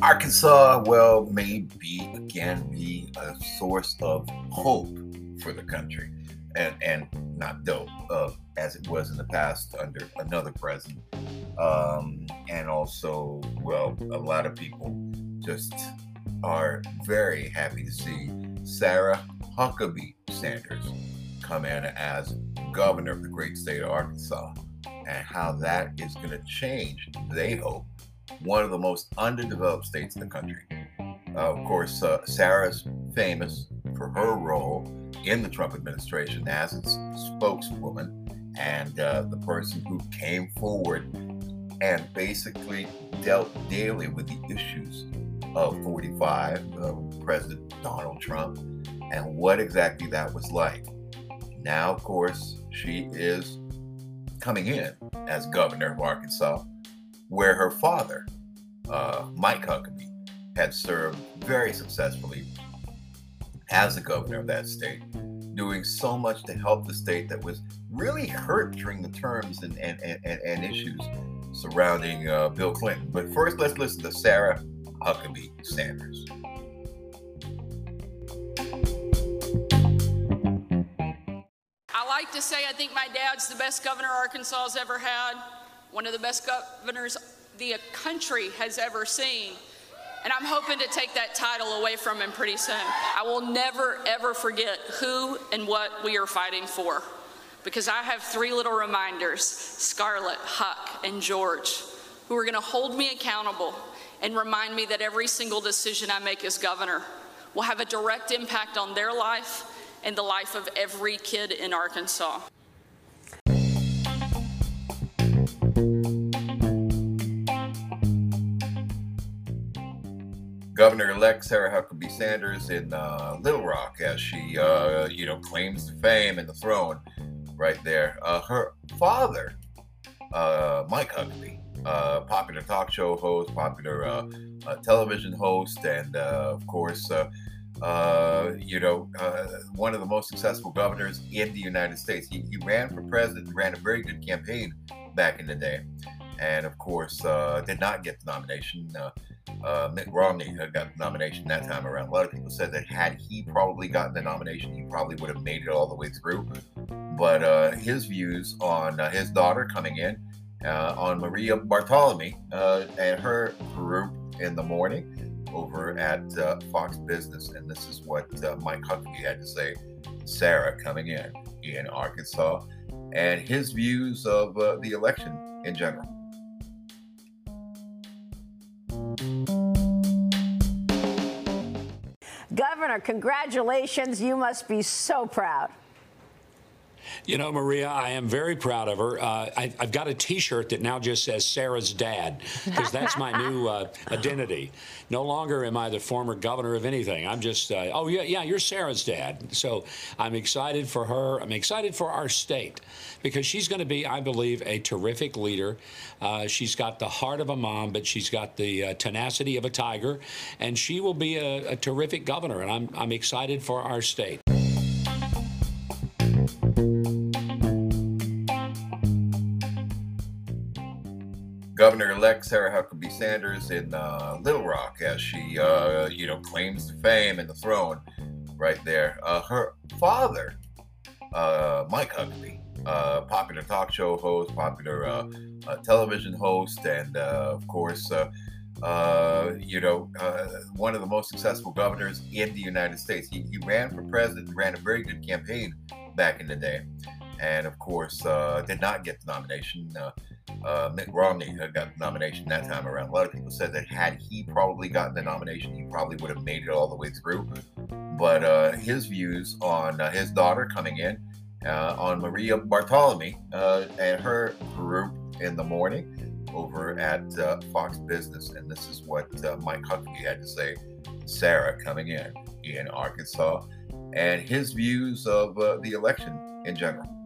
Arkansas, well, may be again be a source of hope for the country, and and not dope, uh, as it was in the past under another president, um, and also, well, a lot of people just are very happy to see Sarah Huckabee Sanders come in as governor of the great state of Arkansas, and how that is going to change, they hope, one of the most underdeveloped states in the country. Uh, of course, uh, Sarah's famous for her role in the Trump administration as its spokeswoman and uh, the person who came forward and basically dealt daily with the issues of 45, President Donald Trump, and what exactly that was like. Now, of course, she is coming in as governor of Arkansas, where her father, uh, Mike Huckabee, had served very successfully as the governor of that state, doing so much to help the state that was really hurt during the terms and, and, and, and issues surrounding uh, Bill Clinton. But first, let's listen to Sarah Huckabee Sanders. Like to say I think my dad's the best governor Arkansas has ever had, one of the best governors the country has ever seen. And I'm hoping to take that title away from him pretty soon. I will never, ever forget who and what we are fighting for. Because I have three little reminders Scarlett, Huck, and George, who are going to hold me accountable and remind me that every single decision I make as governor will have a direct impact on their life and the life of every kid in Arkansas. Governor-elect Sarah Huckabee Sanders in uh, Little Rock as she, uh, you know, claims the fame and the throne right there. Uh, her father, uh, Mike Huckabee, uh, popular talk show host, popular uh, television host, and of course, you know, one of the most successful governors in the United States. He, he ran for president, ran a very good campaign back in the day, and of course, did not get the nomination uh, Mitt Romney got the nomination that time around. A lot of people said that had he probably gotten the nomination, he probably would have made it all the way through. But uh, his views on uh, his daughter coming in, uh, on Maria Bartiromo uh, and her group in the morning over at uh, Fox Business. And this is what Mike Huckabee had to say. Sarah coming in in Arkansas and his views of the election in general. Governor, congratulations. You must be so proud. You know, Maria, I am very proud of her. Uh, I, have got a T-shirt that now just says Sarah's dad because that's my new uh, identity. No longer am I the former governor of anything. I'm just, uh, oh yeah, yeah, you're Sarah's dad. So I'm excited for her. I'm excited for our state because she's going to be, I believe, a terrific leader. Uh, she's got the heart of a mom, but she's got the uh, tenacity of a tiger, and she will be a, a terrific governor. And I'm, I'm excited for our state. Governor-elect Sarah Huckabee Sanders in uh, Little Rock as she, uh, you know, claims the fame and the throne right there. Uh, her father, uh, Mike Huckabee, uh, popular talk show host, popular uh, television host, and of course, you know, one of the most successful governors in the United States. He, he ran for president, ran a very good campaign back in the day, and of course, did not get the nomination uh, Mitt Romney got the nomination that time around. A lot of people said that had he probably gotten the nomination, he probably would have made it all the way through. But uh, his views on uh, his daughter coming in, uh, on Maria Bartiromo uh, and her group in the morning over at uh, Fox Business. And this is what Mike Huckabee had to say. Sarah coming in in Arkansas and his views of the election in general.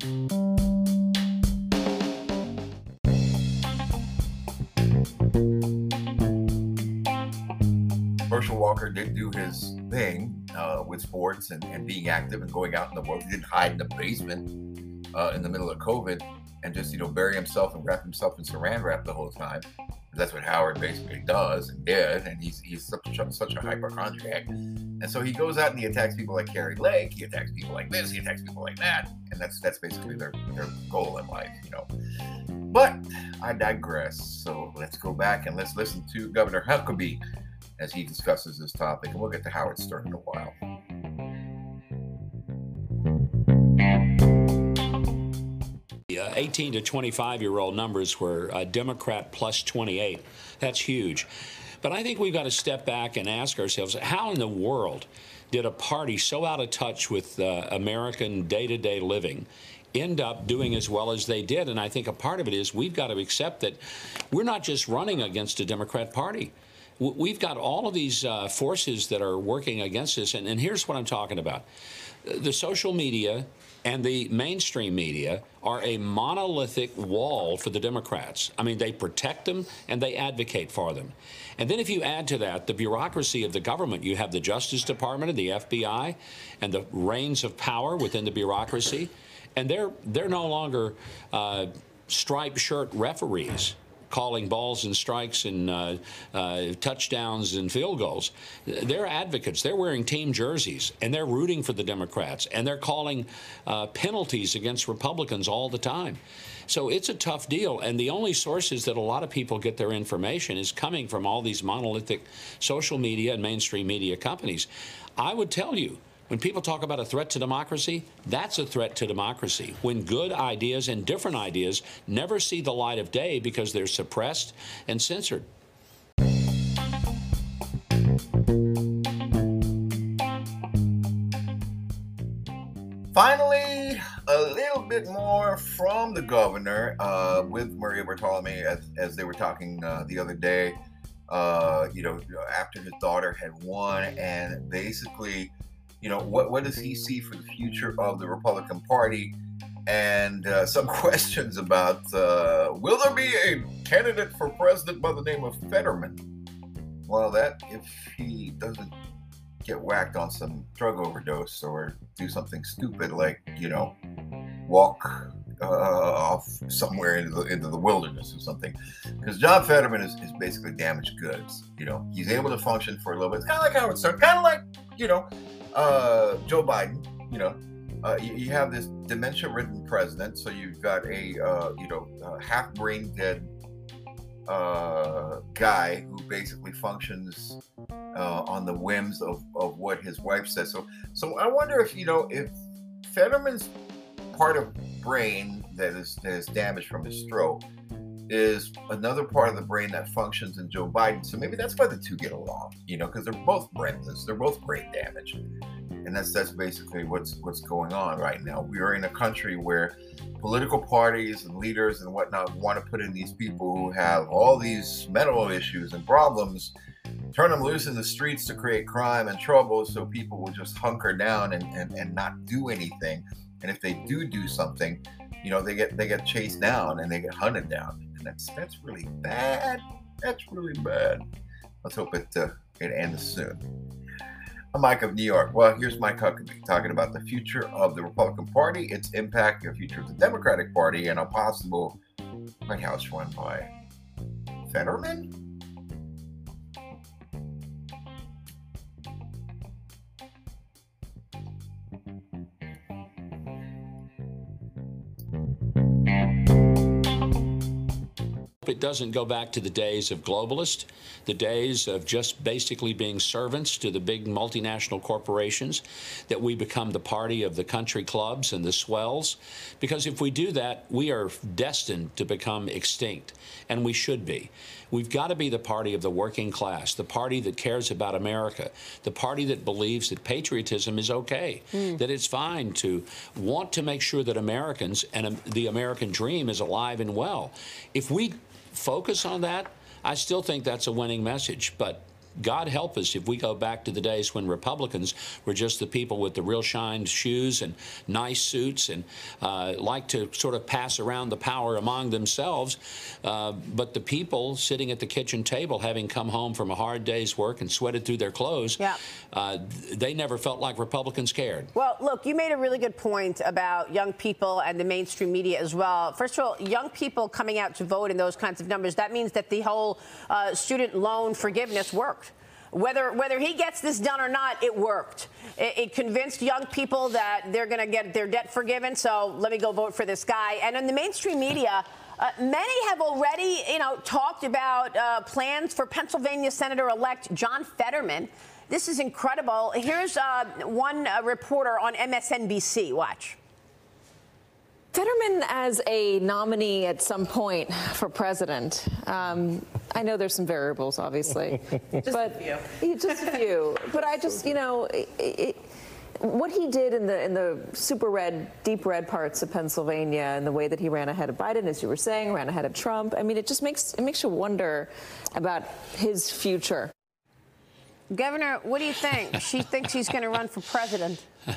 Herschel Walker did do his thing uh, with sports and, and, being active and going out in the world. He didn't hide in the basement uh, in the middle of COVID and just you know bury himself and wrap himself in saran wrap the whole time. That's what Howard basically does and did, and he's he's such a, such a hypochondriac. And so he goes out and he attacks people like Kari Lake, he attacks people like this, he attacks people like that, and that's that's basically their their goal in life, you know. But I digress. So let's go back and let's listen to Governor Huckabee as he discusses this topic, and we'll get to Howard Stern in a while. Uh, 18 to 25 year old numbers were uh, Democrat plus 28. That's huge. But I think we've got to step back and ask ourselves how in the world did a party so out of touch with uh, American day to day living end up doing as well as they did? And I think a part of it is we've got to accept that we're not just running against a Democrat Party. We've got all of these uh, forces that are working against us. And, and here's what I'm talking about the social media and the mainstream media are a monolithic wall for the Democrats. I mean, they protect them and they advocate for them. And then if you add to that the bureaucracy of the government, you have the Justice Department and the FBI and the reins of power within the bureaucracy, and they're they're no longer uh, striped shirt referees calling balls and strikes and uh, uh, touchdowns and field goals. They're advocates. They're wearing team jerseys and they're rooting for the Democrats and they're calling uh, penalties against Republicans all the time. So it's a tough deal. And the only sources that a lot of people get their information is coming from all these monolithic social media and mainstream media companies. I would tell you, when people talk about a threat to democracy, that's a threat to democracy. When good ideas and different ideas never see the light of day because they're suppressed and censored. Finally, a little bit more from the governor uh, with Maria Bartiromo as, as they were talking uh, the other day. Uh, you know, after his daughter had won, and basically you know, what, what does he see for the future of the Republican Party? And uh, some questions about uh, will there be a candidate for president by the name of Fetterman? Well, that if he doesn't get whacked on some drug overdose or do something stupid like, you know, walk uh, off somewhere into the into the wilderness or something. Because John Fetterman is, is basically damaged goods. You know, he's able to function for a little bit. It's kind of like Howard Stern, kind of like you know uh, Joe Biden, you know, uh, you, you, have this dementia-ridden president, so you've got a uh, you know half brain dead uh, guy who basically functions uh, on the whims of, of what his wife says. So so I wonder if you know if Fetterman's part of brain that is that is damaged from his stroke is another part of the brain that functions in Joe Biden. So maybe that's why the two get along, you know, because they're both brainless, they're both brain damaged, and that's that's basically what's what's going on right now. We are in a country where political parties and leaders and whatnot want to put in these people who have all these mental issues and problems, turn them loose in the streets to create crime and trouble, so people will just hunker down and and, and not do anything. And if they do do something, you know, they get they get chased down and they get hunted down and that's that's really bad. That's really bad. Let's hope it uh, it ends soon. I'm Mike of New York. Well, here's Mike Huckabee talking about the future of the Republican Party, its impact, the future of the Democratic Party, and a possible White House run by Fetterman. It doesn't go back to the days of globalists, the days of just basically being servants to the big multinational corporations, that we become the party of the country clubs and the swells. Because if we do that, we are destined to become extinct, and we should be. We've got to be the party of the working class, the party that cares about America, the party that believes that patriotism is okay, mm. that it's fine to want to make sure that Americans and um, the American dream is alive and well. If we focus on that, I still think that's a winning message. But God help us if we go back to the days when Republicans were just the people with the real shined shoes and nice suits and uh, like to sort of pass around the power among themselves. Uh, but the people sitting at the kitchen table, having come home from a hard day's work and sweated through their clothes, yeah. uh, they never felt like Republicans cared. Well, look, you made a really good point about young people and the mainstream media as well. First of all, young people coming out to vote in those kinds of numbers, that means that the whole uh, student loan forgiveness worked. Whether whether he gets this done or not, it worked. It, it convinced young people that they're going to get their debt forgiven. So let me go vote for this guy. And in the mainstream media. Uh, many have already, you know, talked about uh, plans for Pennsylvania Senator-elect John Fetterman. This is incredible. Here's uh, one uh, reporter on MSNBC. Watch. Fetterman as a nominee at some point for president. Um, I know there's some variables, obviously, just but a few. just a few. But I just, you know, it, it, what he did in the in the super red, deep red parts of Pennsylvania, and the way that he ran ahead of Biden, as you were saying, ran ahead of Trump. I mean, it just makes it makes you wonder about his future. Governor, what do you think? she thinks he's going to run for president.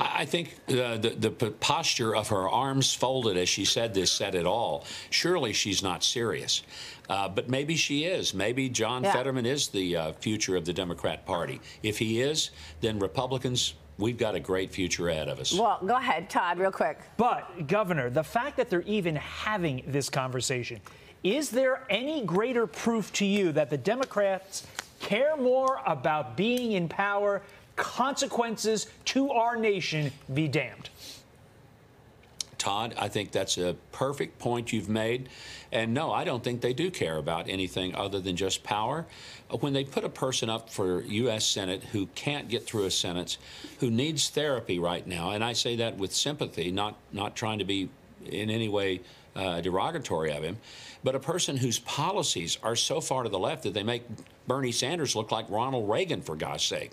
I think uh, the, the posture of her arms folded as she said this said it all. Surely she's not serious. Uh, but maybe she is. Maybe John Yeah. Fetterman is the uh, future of the Democrat Party. If he is, then Republicans, we've got a great future ahead of us. Well, go ahead, Todd, real quick. But, Governor, the fact that they're even having this conversation, is there any greater proof to you that the Democrats care more about being in power? Consequences to our nation be damned. Todd, I think that's a perfect point you've made. And no, I don't think they do care about anything other than just power. When they put a person up for U.S. Senate who can't get through a sentence, who needs therapy right now, and I say that with sympathy, not, not trying to be in any way uh, derogatory of him, but a person whose policies are so far to the left that they make Bernie Sanders look like Ronald Reagan, for God's sake.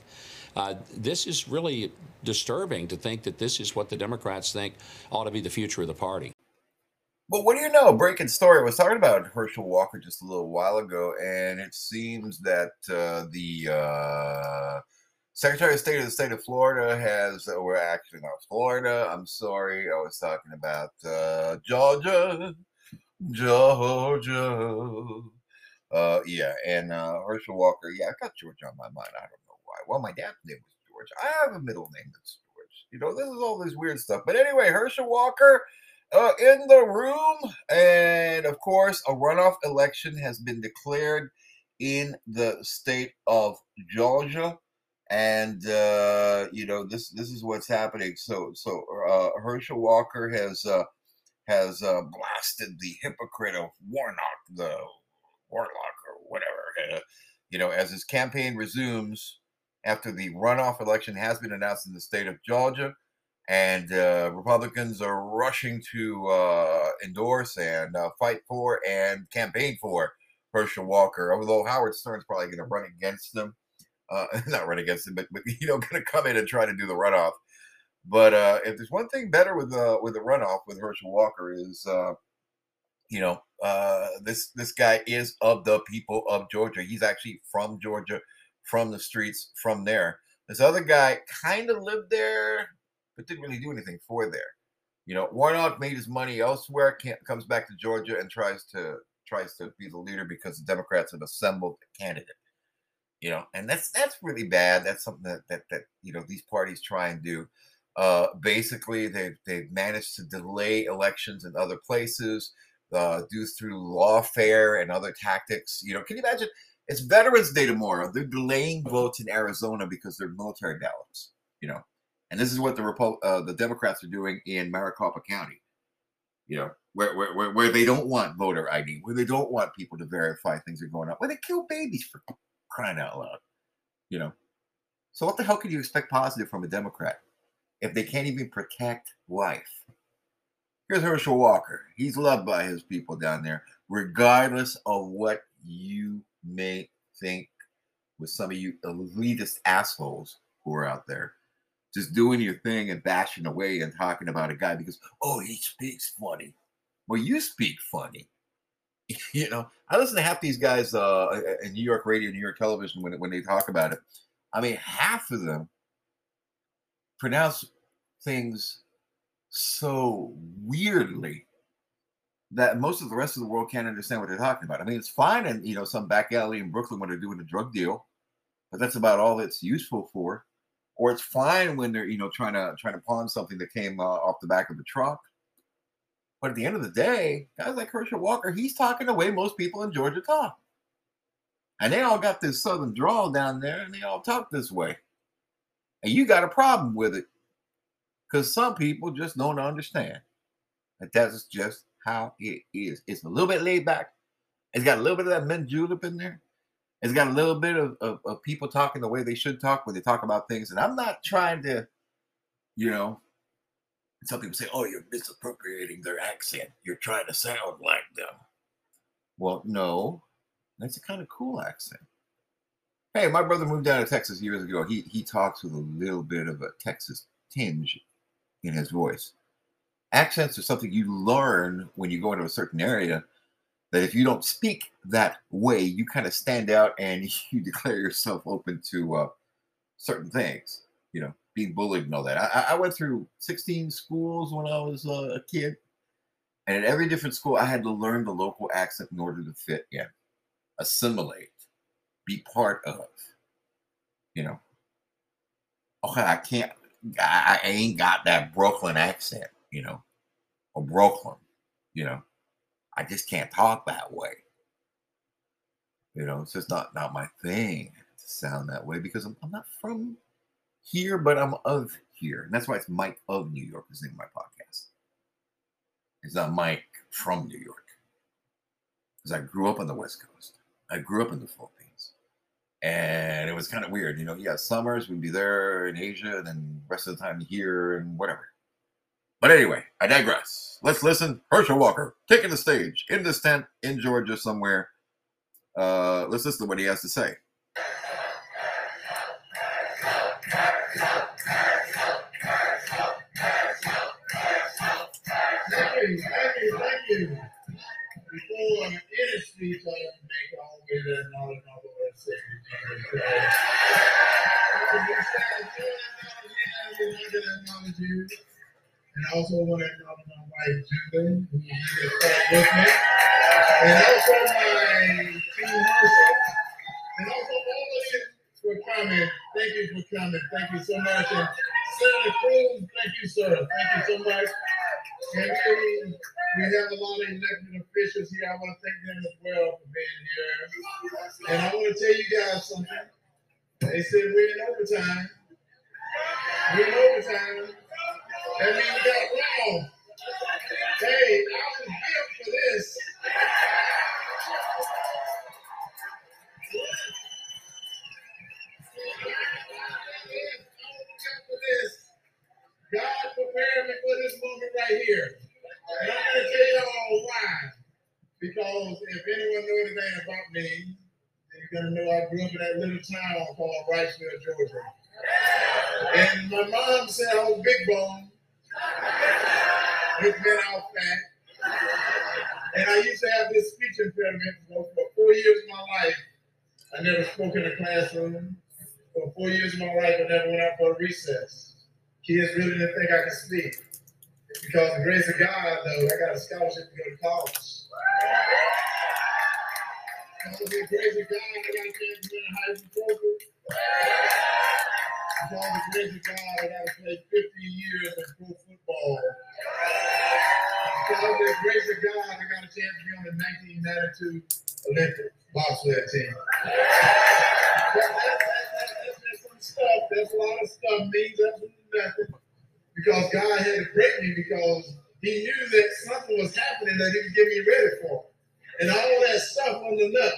Uh, this is really disturbing to think that this is what the Democrats think ought to be the future of the party. But what do you know? Breaking story. I was talking about Herschel Walker just a little while ago, and it seems that uh, the uh, Secretary of State of the state of Florida has, or actually not Florida. I'm sorry, I was talking about uh, Georgia, Georgia. Uh, yeah, and uh, Herschel Walker. Yeah, I got Georgia on my mind. I don't know. Well, my dad's name was George. I have a middle name that's George. You know, this is all this weird stuff. But anyway, Herschel Walker uh, in the room. And of course, a runoff election has been declared in the state of Georgia. And uh, you know this this is what's happening. So so uh, Herschel Walker has uh, has uh, blasted the hypocrite of Warnock, the Warlock or whatever. uh, you know, as his campaign resumes after the runoff election has been announced in the state of Georgia and uh, Republicans are rushing to uh, endorse and uh, fight for and campaign for Herschel Walker. Although Howard Stern's probably going to run against them, uh, not run against him, but, but you know, going to come in and try to do the runoff. But uh, if there's one thing better with uh, with the runoff with Herschel Walker is, you know, this this guy is of the people of Georgia. He's actually from Georgia, from the streets, from there. This other guy kind of lived there, but didn't really do anything for there. You know, Warnock made his money elsewhere, comes back to Georgia and tries to tries to be the leader because the Democrats have assembled a candidate. You know, and that's that's really bad. That's something that that, that you know these parties try and do. Uh, basically, they've they've managed to delay elections in other places, uh, due through lawfare and other tactics. You know, can you imagine? It's Veterans Day tomorrow. They're delaying votes in Arizona because they're military ballots. You know, and this is what the Repo- uh, the Democrats are doing in Maricopa County. You know, where, where where they don't want voter ID, where they don't want people to verify things are going up, where they kill babies for crying out loud. You know, so what the hell can you expect positive from a Democrat if they can't even protect life? Here's Herschel Walker. He's loved by his people down there, regardless of what you may think with some of you elitist assholes who are out there just doing your thing and bashing away and talking about a guy because, oh, he speaks funny. Well, you speak funny. you know, I listen to half these guys uh, in New York radio, New York television when when they talk about it. I mean, half of them pronounce things so weirdly that most of the rest of the world can't understand what they're talking about. I mean, it's fine in you know some back alley in Brooklyn when they're doing a drug deal, but that's about all it's useful for. Or it's fine when they're you know trying to trying to pawn something that came uh, off the back of the truck. But at the end of the day, guys like Herschel Walker, he's talking the way most people in Georgia talk. And they all got this southern drawl down there, and they all talk this way. And you got a problem with it because some people just don't understand that that's just how it is. It's a little bit laid back. It's got a little bit of that mint julep in there. It's got a little bit of, of, of people talking the way they should talk when they talk about things. And I'm not trying to, you know, some people say, oh, you're misappropriating their accent. You're trying to sound like them. Well, no, that's a kind of cool accent. Hey, my brother moved down to Texas years ago. He he talks with a little bit of a Texas tinge in his voice accents are something you learn when you go into a certain area that if you don't speak that way you kind of stand out and you declare yourself open to uh, certain things you know being bullied and all that. I, I, went through 16 schools when i was uh, a kid and at every different school i had to learn the local accent in order to fit in assimilate be part of you know. Okay i can't i, I ain't got that brooklyn accent you know, Brooklyn, you know. I just can't talk that way. You know, it's just not not my thing to sound that way because I'm, I'm not from here, but I'm of here. And that's why it's Mike of New York is in my podcast. It's not Mike from New York. Because I grew up on the West Coast. I grew up in the Philippines. And it was kind of weird. You know, yeah, summers we'd be there in Asia and then rest of the time here and whatever. But anyway, I digress. Let's listen. Herschel Walker taking the stage in this tent in Georgia somewhere. Uh, let's listen to what he has to say. And I also want to acknowledge my wife, Julie, who is with me. And also my team Herschel. And also all of you for coming. Thank you for coming. Thank you so much. And Senator Cruz, thank you, sir. Thank you so much. And we, we have a lot of elected officials here. I want to thank them as well for being here. And I want to tell you guys something. They said we're in overtime. We're in overtime. That means we got wrong. Hey, I was built for this. God prepared me for this moment right here. And I'm going to tell y'all why. Because if anyone knows anything about me, you're going to know I grew up in that little town called Wrightsville, Georgia. And my mom said I was big bone. It's been out fat. And I used to have this speech impediment for, for four years of my life. I never spoke in a classroom. For four years of my life, I never went out for a recess. Kids really didn't think I could speak. Because the grace of God, though, I got a scholarship to go to college. Because the grace of God, I got a chance to win a high school. Because of the grace of God, I got to play 50 years of pro football. Of the grace of God, I got a chance to be on the 1992 Olympic bobsled team. That, that, that, that's some stuff. A lot of stuff. Means absolutely nothing. Because God had to break me because He knew that something was happening that He could get me ready for. And all that stuff on the enough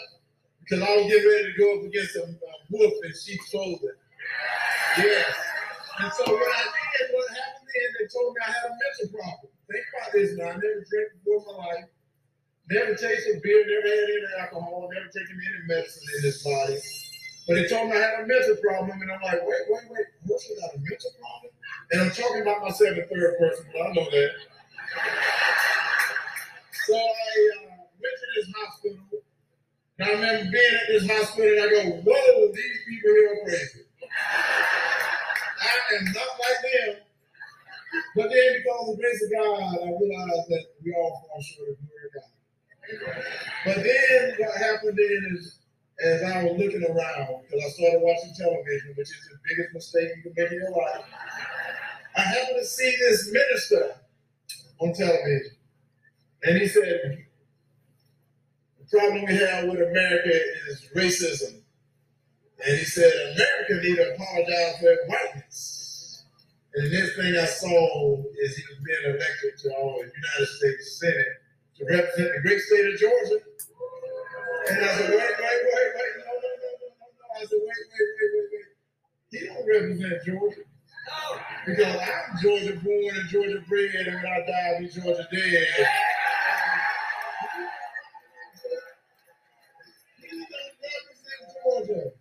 because I was getting ready to go up against a, a uh, wolf in sheep's clothing. Yes. And so what I did, what happened then, they told me I had a mental problem. Think about this now. I never drank before in my life. Never tasted beer, never had any alcohol, never taken any medicine in this body. But they told me I had a mental problem, and I'm like, wait, wait, wait, what's got a mental problem? And I'm talking about myself in third person, but I know that. So I uh, went to this hospital And I remember being at this hospital and I go, whoa, these people here are crazy. I am not like them. But then because of the grace of God, I realized that we all fall short of the glory of God. But then what happened then is as I was looking around, because I started watching television, which is the biggest mistake you can make in your life, I happened to see this minister on television. And he said, the problem we have with America is racism. And he said, America need to apologize for its whiteness. And the next thing I saw is he was being elected to our United States Senate to represent the great state of Georgia. And I said, wait, wait, wait, wait, no, no, no, no, no, no. I said, wait, wait, wait, wait, wait. He don't represent Georgia. Because I'm Georgia born and Georgia bred, and when I die, I'll be Georgia dead. He don't represent Georgia.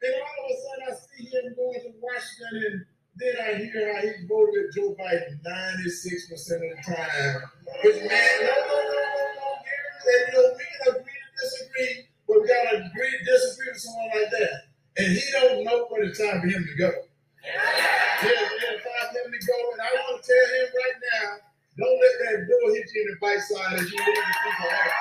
And all of a see going to Washington, and then I hear how he voted with Joe Biden 96% of the time. Which man, no, no, no, no, no, Gary you know, we can agree to disagree, but we gotta agree to disagree with someone like that. And he don't know when it's time for him to go. Yeah, it's time for him to go, and I want to tell him right now, don't let that door hit you in the bite side as you leave the people out.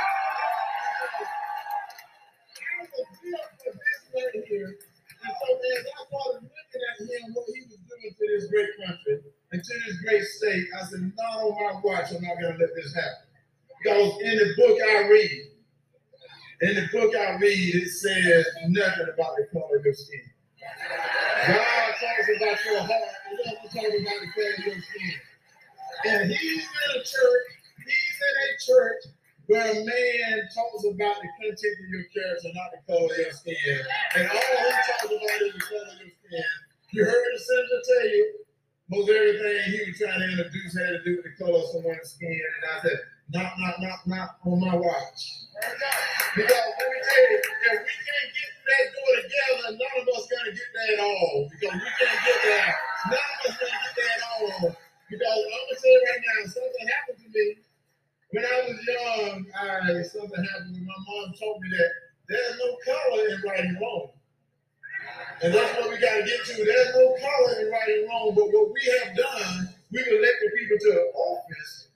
I was built for this right here. And so as I started looking at him, what he was doing to this great country and to this great state, I said, not on my watch, I'm not gonna let this happen. Because in the book I read, in the book I read, it says nothing about the color of your skin. God talks about your heart, he doesn't talk about the color of your skin. And he's in a church, he's in a church where a man talks about the content of your character, not the color of your skin. And all he talks about is the color of your skin. You heard the senator tell you, most everything he was trying to introduce had to do with the color of someone's skin. And I said, not, not, not, not on my watch. Because let me tell you, if we can't get that door together, none of us gonna get that at all. Because we can't get that. None of us gonna get that at all. Because I'm gonna tell you right now, something happened to me when I was young. I something happened my mom told me that there's no color in right and wrong. And that's what we gotta get to. There's no color in right and wrong. But what we have done, we've elected people to office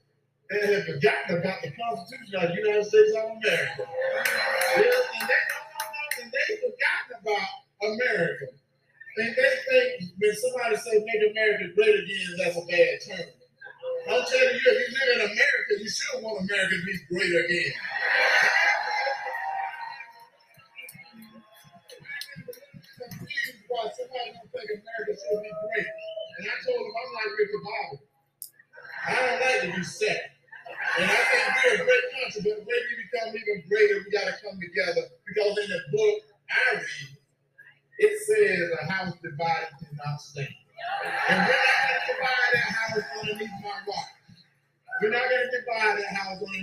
and have forgotten about the Constitution of the United States of America. Yes, and they, and they forgotten about America. And they think when somebody says make America great again, that's a bad term. I'm telling you, if you live in America, you should want America to be great again. Why somebody don't think America should be great. And I told him I'm like Ricky Bobby. I don't like to be set. And I think we're a great country, but way we become even greater, we got to come together. Because in the book I read, it says a house divided cannot stand. And we're not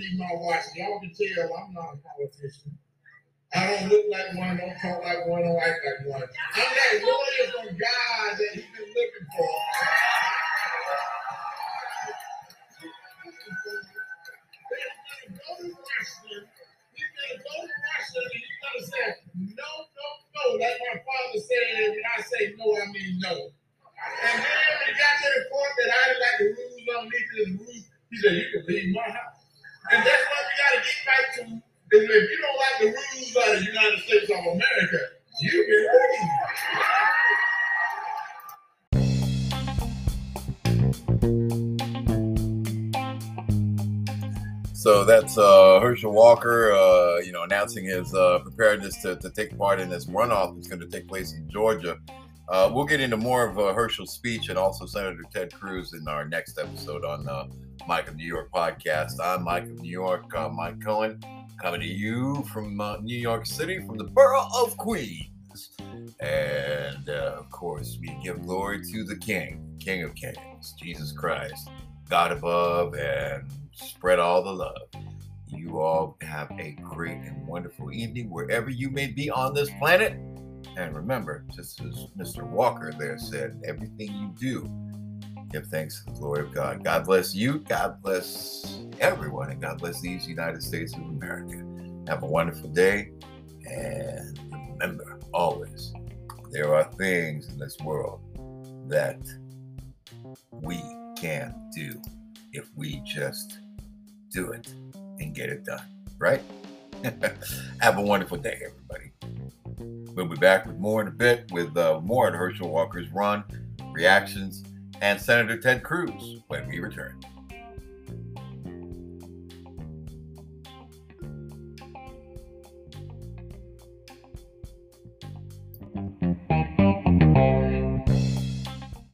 underneath my watch. Y'all can tell I'm not a politician. I don't look like one, don't talk like one, don't act like one. I'm that warrior from God that he's been looking for. He's to go to Washington he's to say, no, no, no. Like my father said, when I say no, I mean no. And then when he got to the point that I didn't like the rules underneath his roof, he said, You can leave my house. And that's what we got to get back to. If you don't like the rules of the United States of America, you can leave. So that's uh, Herschel Walker, uh, you know, announcing his uh, preparedness to, to take part in this runoff that's going to take place in Georgia. Uh, we'll get into more of uh, Herschel's speech and also Senator Ted Cruz in our next episode on uh, Mike of New York podcast. I'm Mike of New York, uh, Mike Cohen, coming to you from uh, New York City, from the borough of Queens. And uh, of course, we give glory to the King, King of Kings, Jesus Christ, God above, and spread all the love. You all have a great and wonderful evening wherever you may be on this planet. And remember, just as Mr. Walker there said, everything you do, give thanks to the glory of God. God bless you. God bless everyone. And God bless these United States of America. Have a wonderful day And remember always, there are things in this world that we can do if we just do it and get it done, right? Have a wonderful day, everybody. We'll be back with more in a bit with uh, more at Herschel Walker's Run, reactions, and Senator Ted Cruz when we return.